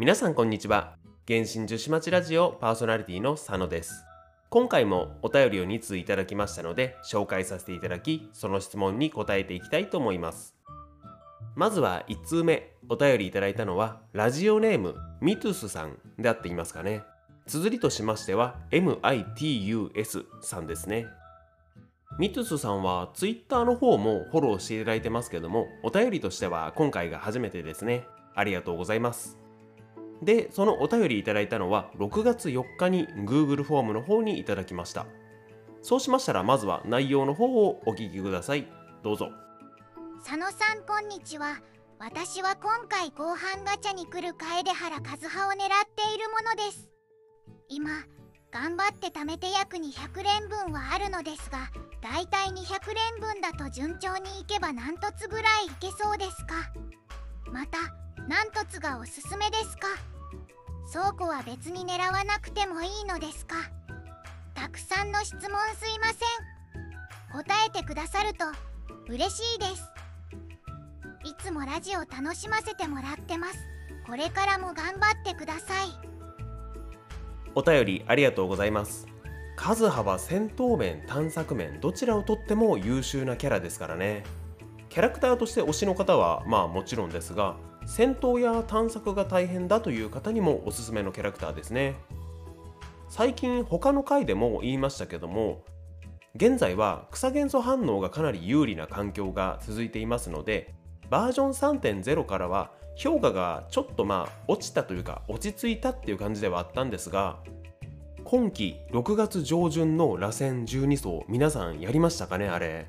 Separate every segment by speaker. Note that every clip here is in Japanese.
Speaker 1: 皆さんこんにちは。原神女子町ラジオパーソナリティの佐野です。今回もお便りを2通いただきましたので紹介させていただきその質問に答えていきたいと思います。まずは1通目お便りいただいたのはラジオネームミトゥスさんであっていますかね。綴りとしましては MITUS さんですね。ミトゥスさんは Twitter の方もフォローしていただいてますけどもお便りとしては今回が初めてですね。ありがとうございます。で、そのお便りいただいたのは6月4日に Google フォームの方にいただきました。そうしましたらまずは内容の方をお聞きください。どうぞ。
Speaker 2: 佐野さんこんにちは。私は今回後半ガチャに来る楓原和葉を狙っているものです。今、頑張って貯めて約200連分はあるのですが、だいたい200連分だと順調にいけば何凸ぐらいいけそうですか？また、何凸がおすすめですか？倉庫は別に狙わなくてもいいのですか？たくさんの質問すいません。答えてくださると嬉しいです。いつもラジオ楽しませてもらってます。これからも頑張ってください。
Speaker 1: お便りありがとうございます。カズハは戦闘面探索面どちらをとっても優秀なキャラですからね。キャラクターとして推しの方はまあもちろんですが戦闘や探索が大変だという方にもおすすめのキャラクターですね。最近他の回でも言いましたけども現在は草元素反応がかなり有利な環境が続いていますのでバージョン3.0からは評価がちょっとまあ落ちたというか落ち着いたっていう感じではあったんですが今季6月上旬の螺旋12層皆さんやりましたかねあれ。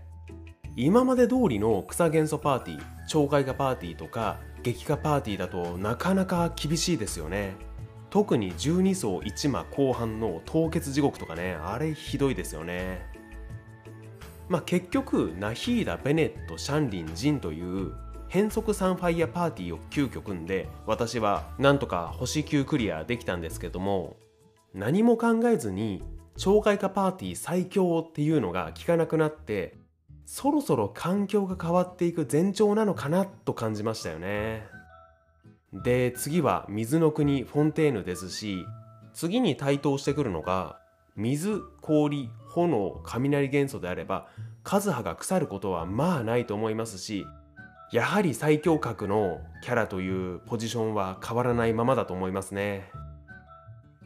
Speaker 1: 今まで通りの草元素パーティー超開花パーティーとか激化パーティーだとなかなか厳しいですよね。特に12層1魔後半の凍結地獄とかねあれひどいですよね。まあ結局ナヒーダベネットシャンリンジンという変則サンファイアパーティーを急遽組んで私はなんとか星9クリアできたんですけども何も考えずに超開花パーティー最強っていうのが効かなくなってそろそろ環境が変わっていく前兆なのかなと感じましたよね。で次は水の国フォンテーヌですし次に台頭してくるのが水氷炎雷元素であれば数葉が腐ることはまあないと思いますしやはり最強格のキャラというポジションは変わらないままだと思いますね。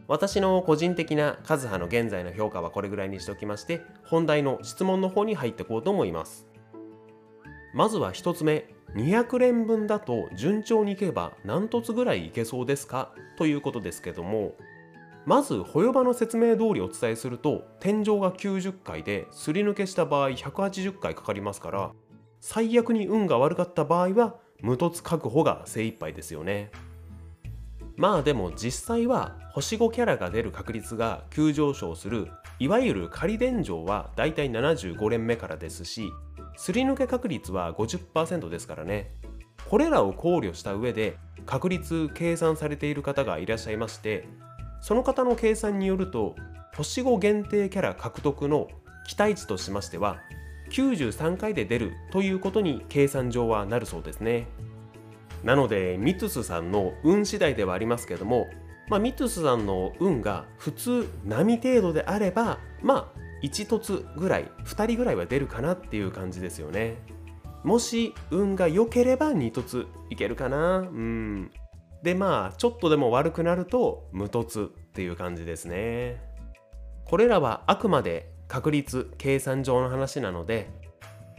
Speaker 1: 私の個人的なカズハの現在の評価はこれぐらいにしておきまして本題の質問の方に入っていこうと思いますまずは1つ目200連分だと順調にいけば何凸ぐらいいけそうですか？ということですけどもまずホヨバの説明通りお伝えすると天井が90回ですり抜けした場合180回かかりますから最悪に運が悪かった場合は無凸確保が精一杯ですよね。まあでも実際は星5キャラが出る確率が急上昇するいわゆる仮伝承はだいたい75連目からですしすり抜け確率は50%ですからねこれらを考慮した上で確率計算されている方がいらっしゃいましてその方の計算によると星5限定キャラ獲得の期待値としましては93回で出るということに計算上はなるそうですね。なのでミトゥスさんの運次第ではありますけども、まあ、ミトゥスさんの運が普通波程度であればまあ1凸ぐらい2人ぐらいは出るかなっていう感じですよね。もし運が良ければ2凸いけるかな。うん。でまあちょっとでも悪くなると無凸っていう感じですね。これらはあくまで確率計算上の話なので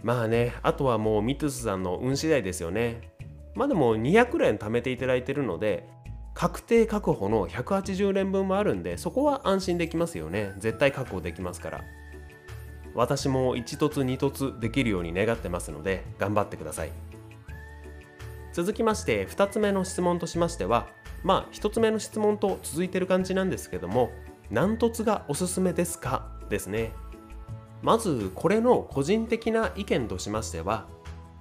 Speaker 1: まあねあとはもうミトゥスさんの運次第ですよね。まあでも200連貯めていただいてるので確定確保の180連分もあるんでそこは安心できますよね。絶対確保できますから。私も1凸2凸できるように願ってますので頑張ってください。続きまして2つ目の質問としましてはまあ1つ目の質問と続いてる感じなんですけども何凸がおすすめですか？ですね。まずこれの個人的な意見としましては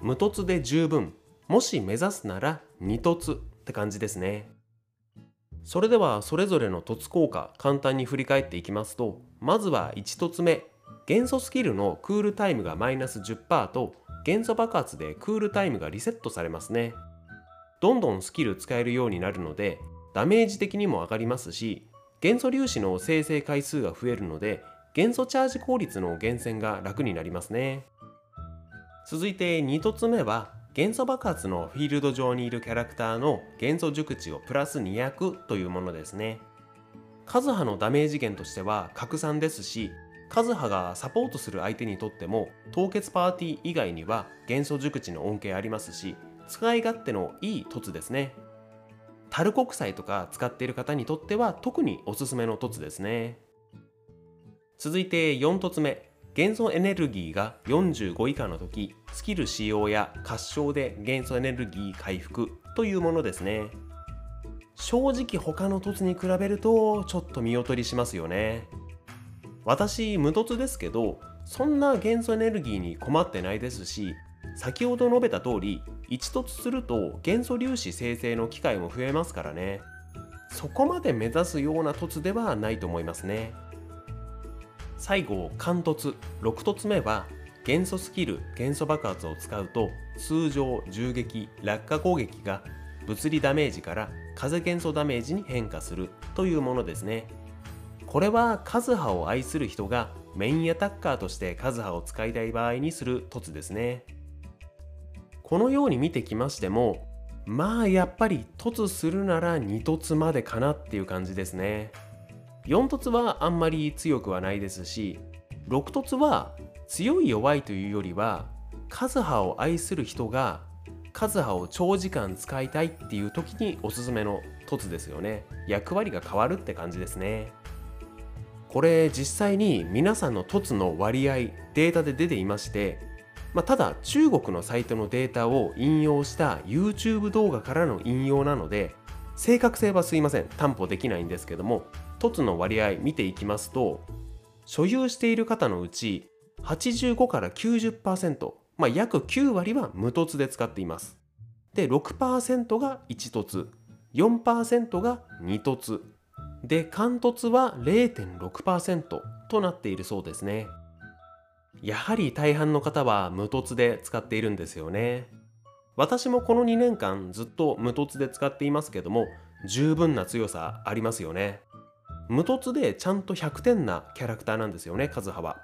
Speaker 1: 無凸で十分もし目指すなら2凸って感じですね。それではそれぞれの凸効果簡単に振り返っていきますとまずは1凸目元素スキルのクールタイムがマイナス10%と元素爆発でクールタイムがリセットされますね。どんどんスキル使えるようになるのでダメージ的にも上がりますし元素粒子の生成回数が増えるので元素チャージ効率の源泉が楽になりますね。続いて2つ目は元素爆発のフィールド上にいるキャラクターの元素熟知をプラス200というものですね。カズハのダメージ源としては拡散ですしカズハがサポートする相手にとっても凍結パーティー以外には元素熟知の恩恵ありますし使い勝手のいい凸ですね。タル国債とか使っている方にとっては特におすすめの凸ですね。続いて4凸目。元素エネルギーが45以下の時スキル使用や滑傷で元素エネルギー回復というものですね。正直他の凸に比べるとちょっと見劣りしますよね。私無凸ですけどそんな元素エネルギーに困ってないですし先ほど述べた通り1凸すると元素粒子生成の機会も増えますからね。そこまで目指すような凸ではないと思いますね。最後貫突6凸目は元素スキル元素爆発を使うと通常銃撃落下攻撃が物理ダメージから風元素ダメージに変化するというものですね。これはカズハを愛する人がメインアタッカーとしてカズハを使いたい場合にする凸ですね。このように見てきましてもまあやっぱり凸するなら2凸までかなっていう感じですね。4凸はあんまり強くはないですし6凸は強い弱いというよりはカズハを愛する人がカズハを長時間使いたいっていう時におすすめの凸ですよね。役割が変わるって感じですね。これ実際に皆さんの凸の割合データで出ていましてまあ、ただ中国のサイトのデータを引用した YouTube 動画からの引用なので正確性はすいません。担保できないんですけども凸の割合見ていきますと所有している方のうち85から90%、まあ、約9割は無凸で使っています。で6%が1凸4%が2凸。で貫凸は0.6%となっているそうですね。やはり大半の方は無凸で使っているんですよね。私もこの2年間ずっと無凸で使っていますけども十分な強さありますよね。無凸でちゃんと100点なキャラクターなんですよねカズハは。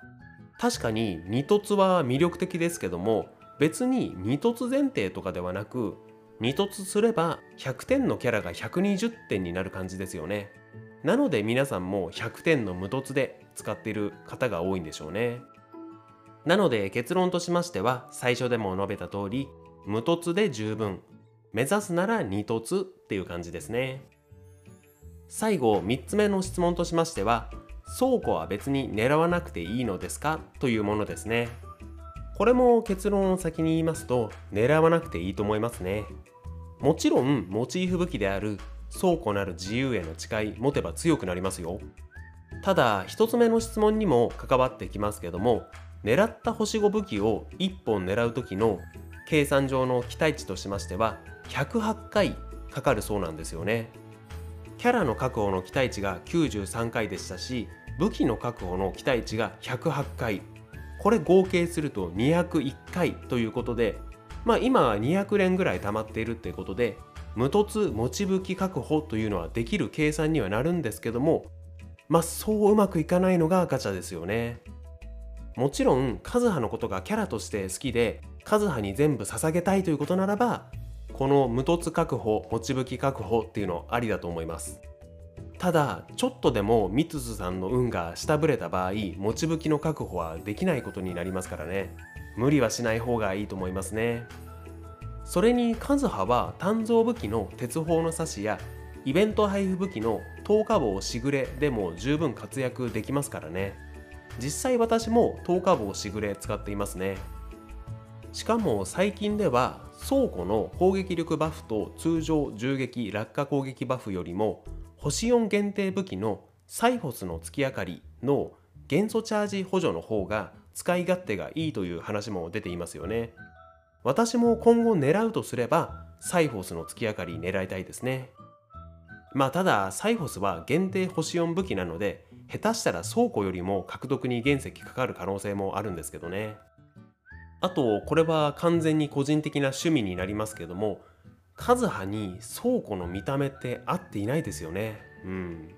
Speaker 1: 確かに2凸は魅力的ですけども別に2凸前提とかではなく2凸すれば100点のキャラが120点になる感じですよね。なので皆さんも100点の無凸で使っている方が多いんでしょうね。なので結論としましては最初でも述べた通り無凸で十分。目指すなら二凸っていう感じですね。最後3つ目の質問としましては倉庫は別に狙わなくていいのですか？というものですね。これも結論を先に言いますと狙わなくていいと思いますね。もちろんモチーフ武器である倉庫なる自由への誓い持てば強くなりますよ。ただ1つ目の質問にも関わってきますけども狙った星5武器を1本狙う時の計算上の期待値としましては108回かかるそうなんですよね。キャラの確保の期待値が93回でしたし武器の確保の期待値が108回。これ合計すると201回ということでまあ今は200連ぐらい溜まっているっていうことで無凸持ち武器確保というのはできる計算にはなるんですけどもまあそううまくいかないのがガチャですよね。もちろんカズハのことがキャラとして好きでカズハに全部捧げたいということならばこの無凸確保持ち武器確保っていうのありだと思います。ただちょっとでもミツスさんの運が下振れた場合持ち武器の確保はできないことになりますからね。無理はしない方がいいと思いますね。それにカズハは鍛造武器の鉄砲の刺しやイベント配布武器の10日棒しぐれでも十分活躍できますからね。実際私も10日棒しぐれ使っていますね。しかも最近では倉庫の攻撃力バフと通常銃撃落下攻撃バフよりも星4限定武器のサイフォスの月明かりの元素チャージ補助の方が使い勝手がいいという話も出ていますよね。私も今後狙うとすればサイフォスの月明かり狙いたいですね。まあただサイフォスは限定星4武器なので下手したら倉庫よりも獲得に原石かかる可能性もあるんですけどね。あとこれは完全に個人的な趣味になりますけどもカズハに倉庫の見た目って合っていないですよね。うん。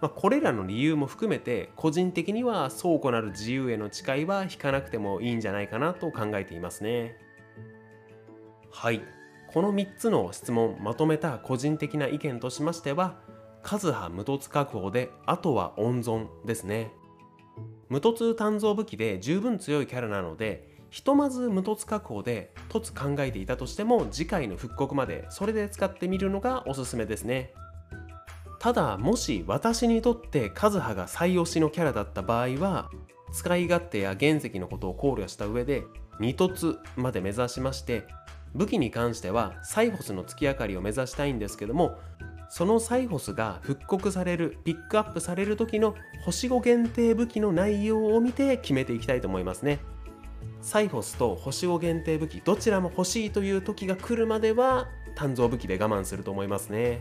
Speaker 1: まあ、これらの理由も含めて個人的には倉庫なる自由への誓いは引かなくてもいいんじゃないかなと考えていますね。はい。この3つの質問まとめた個人的な意見としましてはカズハ無凸確保であとは温存ですね。無凸鍛造武器で十分強いキャラなのでひとまず無凸確保で凸考えていたとしても次回の復刻までそれで使ってみるのがおすすめですね。ただもし私にとってカズハが最推しのキャラだった場合は使い勝手や原石のことを考慮した上で2凸まで目指しまして武器に関してはサイホスの月明かりを目指したいんですけどもそのサイホスが復刻されるピックアップされる時の星5限定武器の内容を見て決めていきたいと思いますね。サイホスと星5限定武器どちらも欲しいという時が来るまでは鍛造武器で我慢すると思いますね。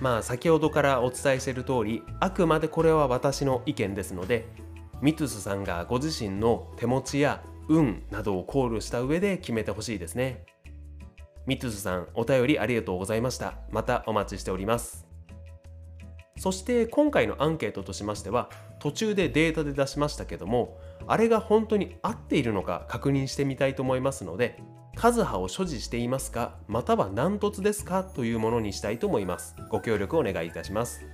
Speaker 1: まあ先ほどからお伝えしている通りあくまでこれは私の意見ですのでミトゥスさんがご自身の手持ちや運などを考慮した上で決めてほしいですね。ミトゥスさんお便りありがとうございました。またお待ちしております。そして今回のアンケートとしましては途中でデータで出しましたけどもあれが本当に合っているのか確認してみたいと思いますのでカズハを所持していますかまたは何凸ですかというものにしたいと思います。ご協力お願いいたします。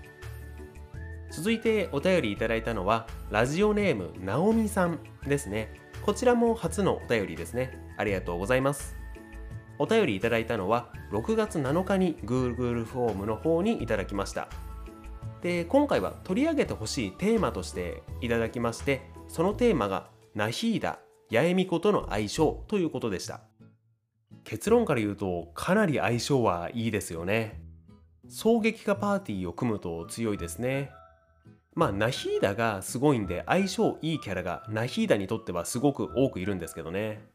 Speaker 1: 続いてお便りいただいたのはラジオネームなおみさんですね。こちらも初のお便りですね。ありがとうございます。お便りいただいたのは6月7日に Google フォームの方にいただきました。で今回は取り上げてほしいテーマとしていただきましてそのテーマがナヒーダ八重美子との相性ということでした。結論から言うとかなり相性はいいですよね。衝撃化パーティーを組むと強いですね。まあナヒーダがすごいんで相性いいキャラがナヒーダにとってはすごく多くいるんですけどね。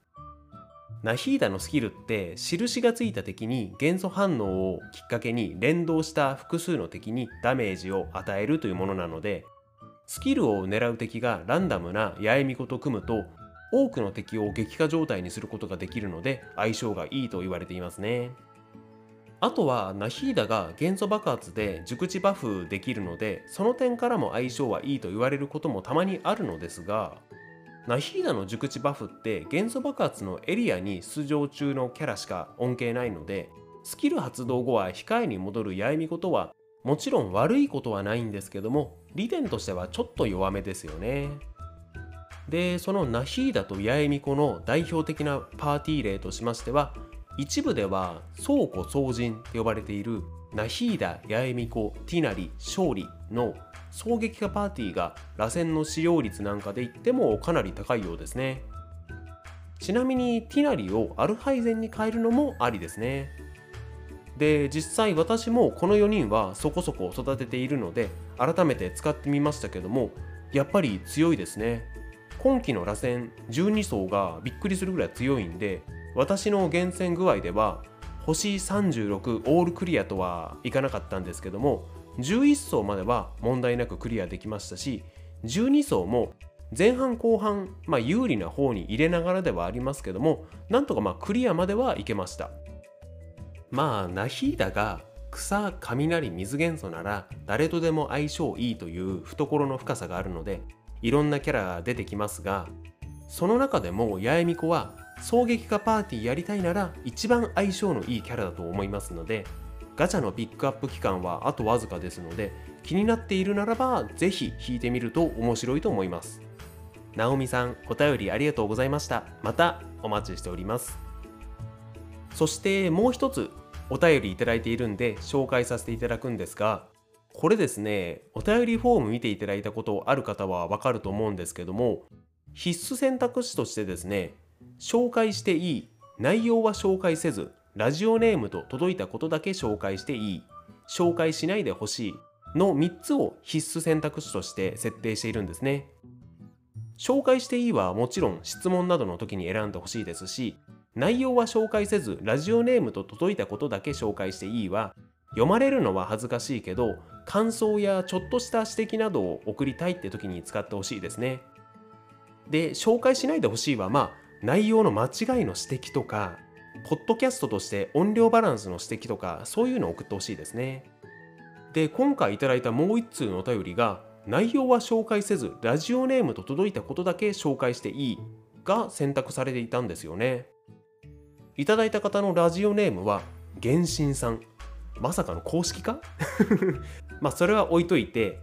Speaker 1: ナヒーダのスキルって印がついた敵に元素反応をきっかけに連動した複数の敵にダメージを与えるというものなのでスキルを狙う敵がランダムな八重巫女と組むと多くの敵を撃破状態にすることができるので相性がいいと言われていますね。あとはナヒーダが元素爆発で熟知バフできるのでその点からも相性はいいと言われることもたまにあるのですがナヒーダの熟知バフって元素爆発のエリアに出場中のキャラしか恩恵ないのでスキル発動後は控えに戻る八重巫女とはもちろん悪いことはないんですけども利点としてはちょっと弱めですよね。でそのナヒーダと八重巫女の代表的なパーティー例としましては一部では倉庫総人と呼ばれているナヒーダ八重巫女ティナリ勝利の衝撃化パーティーが螺旋の使用率なんかで言ってもかなり高いようですね。ちなみにティナリをアルハイゼンに変えるのもありですね。で実際私もこの4人はそこそこ育てているので改めて使ってみましたけどもやっぱり強いですね。今期の螺旋12層がびっくりするぐらい強いんで私の厳選具合では星36オールクリアとはいかなかったんですけども11層までは問題なくクリアできましたし12層も前半後半、まあ、有利な方に入れながらではありますけどもなんとかまあクリアまではいけました。まあナヒーダが草雷水元素なら誰とでも相性いいという懐の深さがあるのでいろんなキャラが出てきますがその中でも八重巫女は衝撃化パーティーやりたいなら一番相性のいいキャラだと思いますのでガチャのピックアップ期間はあとわずかですので気になっているならばぜひ引いてみると面白いと思います。なおみさんお便りありがとうございました。またお待ちしております。そしてもう一つお便りいただいているんで紹介させていただくんですがこれですねお便りフォーム見ていただいたことある方はわかると思うんですけども必須選択肢としてですね紹介していい内容は紹介せずラジオネームと届いたことだけ紹介していい。紹介しないでほしい。の3つを必須選択肢として設定しているんですね。紹介していいはもちろん質問などの時に選んでほしいですし内容は紹介せずラジオネームと届いたことだけ紹介していいは読まれるのは恥ずかしいけど感想やちょっとした指摘などを送りたいって時に使ってほしいですね。で紹介しないでほしいはまあ内容の間違いの指摘とかポッドキャストとして音量バランスの指摘とかそういうのを送ってほしいですね。で今回いただいたもう1通のお便りが内容は紹介せずラジオネームと届いたことだけ紹介していいが選択されていたんですよね。いただいた方のラジオネームは原神さん。まさかの公式か？まあそれは置いといて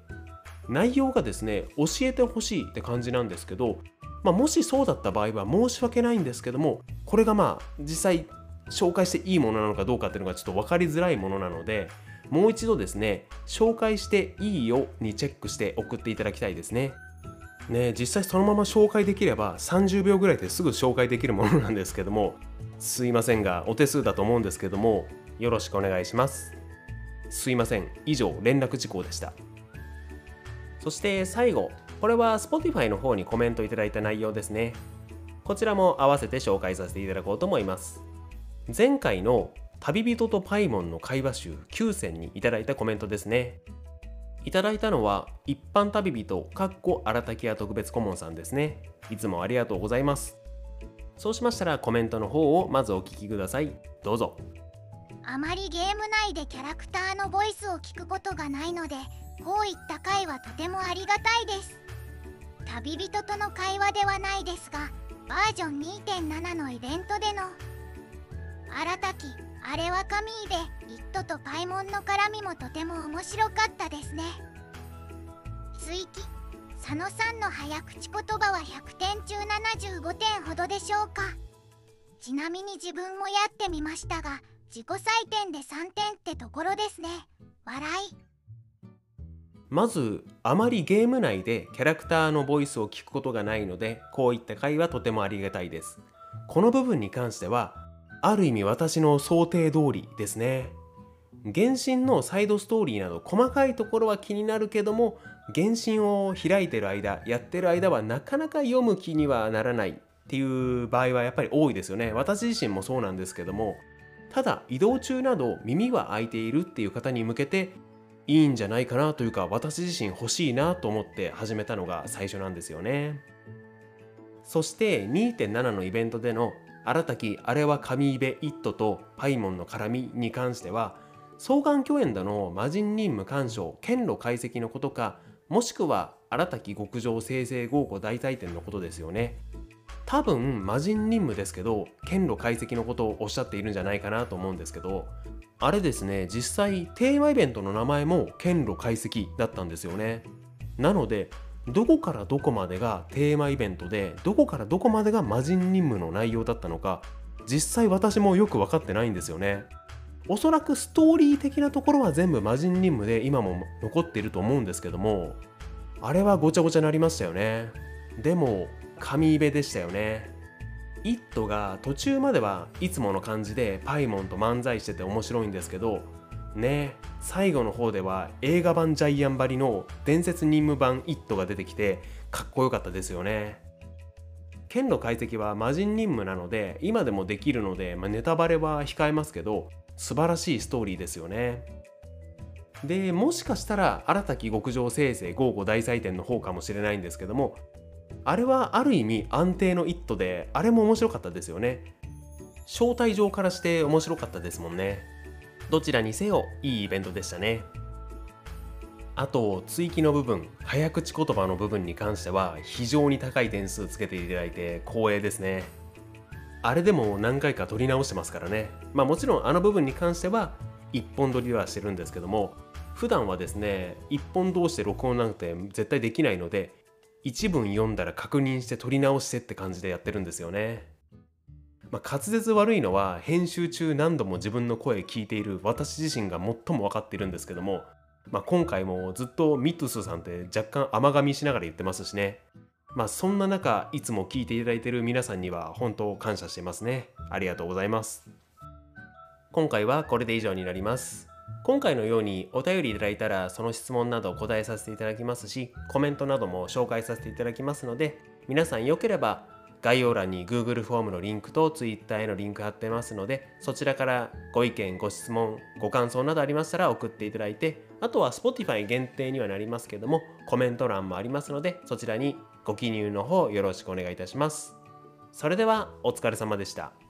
Speaker 1: 内容がですね教えてほしいって感じなんですけど、まあ、もしそうだった場合は申し訳ないんですけどもこれがまあ実際紹介していいものなのかどうかっていうのがちょっと分かりづらいものなのでもう一度ですね紹介していいよにチェックして送っていただきたいですね。ね実際そのまま紹介できれば30秒ぐらいですぐ紹介できるものなんですけどもすいませんがお手数だと思うんですけどもよろしくお願いします。すいません。以上連絡事項でした。そして最後これは Spotify の方にコメントいただいた内容ですね。こちらも合わせて紹介させていただこうと思います。前回の旅人とパイモンの会話集9選にいただいたコメントですね。いただいたのは一般旅人かっこ荒滝屋特別顧問さんですね。いつもありがとうございます。そうしましたらコメントの方をまずお聞きください。どうぞ。
Speaker 2: あまりゲーム内でキャラクターのボイスを聞くことがないのでこういった回はとてもありがたいです。旅人との会話ではないですがバージョン2.7のイベントでの荒滝あれは神でイットとパイモンの絡みもとても面白かったですね。追記佐野さんの早口言葉は100点中75点ほどでしょうか。ちなみに自分もやってみましたが自己採点で3点ってところですね。笑い。
Speaker 1: まずあまりゲーム内でキャラクターのボイスを聞くことがないのでこういった回はとてもありがたいです。この部分に関してはある意味私の想定通りですね。原神のサイドストーリーなど細かいところは気になるけども原神を開いてる間やってる間はなかなか読む気にはならないっていう場合はやっぱり多いですよね。私自身もそうなんですけどもただ移動中など耳は開いているっていう方に向けていいんじゃないかなというか私自身欲しいなと思って始めたのが最初なんですよね。そして2.7のイベントでの荒滝あれは神イベイットとパイモンの絡みに関しては双眼鏡園だの魔人任務干渉剣路解析のことかもしくは荒滝極上生成合庫大体点のことですよね。多分魔人任務ですけど剣路解析のことをおっしゃっているんじゃないかなと思うんですけどあれですね実際テーマイベントの名前も剣路解析だったんですよね。なのでどこからどこまでがテーマイベントでどこからどこまでが魔人任務の内容だったのか実際私もよく分かってないんですよね。おそらくストーリー的なところは全部魔人任務で今も残っていると思うんですけどもあれはごちゃごちゃになりましたよね。でも神イベでしたよね。イットが途中まではいつもの感じでパイモンと漫才してて面白いんですけどね最後の方では映画版ジャイアンバリの伝説任務版イットが出てきてかっこよかったですよね。剣の解析は魔人任務なので今でもできるので、まあ、ネタバレは控えますけど素晴らしいストーリーですよね。でもしかしたら新たき極上生成豪語大祭典の方かもしれないんですけどもあれはある意味安定の「イット!」であれも面白かったですよね。招待状からして面白かったですもんね。どちらにせよいいイベントでしたね。あと追記の部分早口言葉の部分に関しては非常に高い点数つけていただいて光栄ですね。あれでも何回か撮り直してますからね。まあもちろんあの部分に関しては一本撮りはしてるんですけども普段はですね一本通して録音なんて絶対できないので一文読んだら確認して撮り直してって感じでやってるんですよね。まあ、滑舌悪いのは編集中何度も自分の声聞いている私自身が最も分かっているんですけども、まあ、今回もずっとミットスさんって若干甘噛みしながら言ってますしね。まあそんな中いつも聞いていただいている皆さんには本当感謝してますね。ありがとうございます。今回はこれで以上になります。今回のようにお便りいただいたらその質問など答えさせていただきますしコメントなども紹介させていただきますので皆さんよければ概要欄に Google フォームのリンクと Twitter へのリンク貼ってますのでそちらからご意見ご質問ご感想などありましたら送っていただいてあとは Spotify 限定にはなりますけどもコメント欄もありますのでそちらにご記入の方よろしくお願いいたします。それではお疲れ様でした。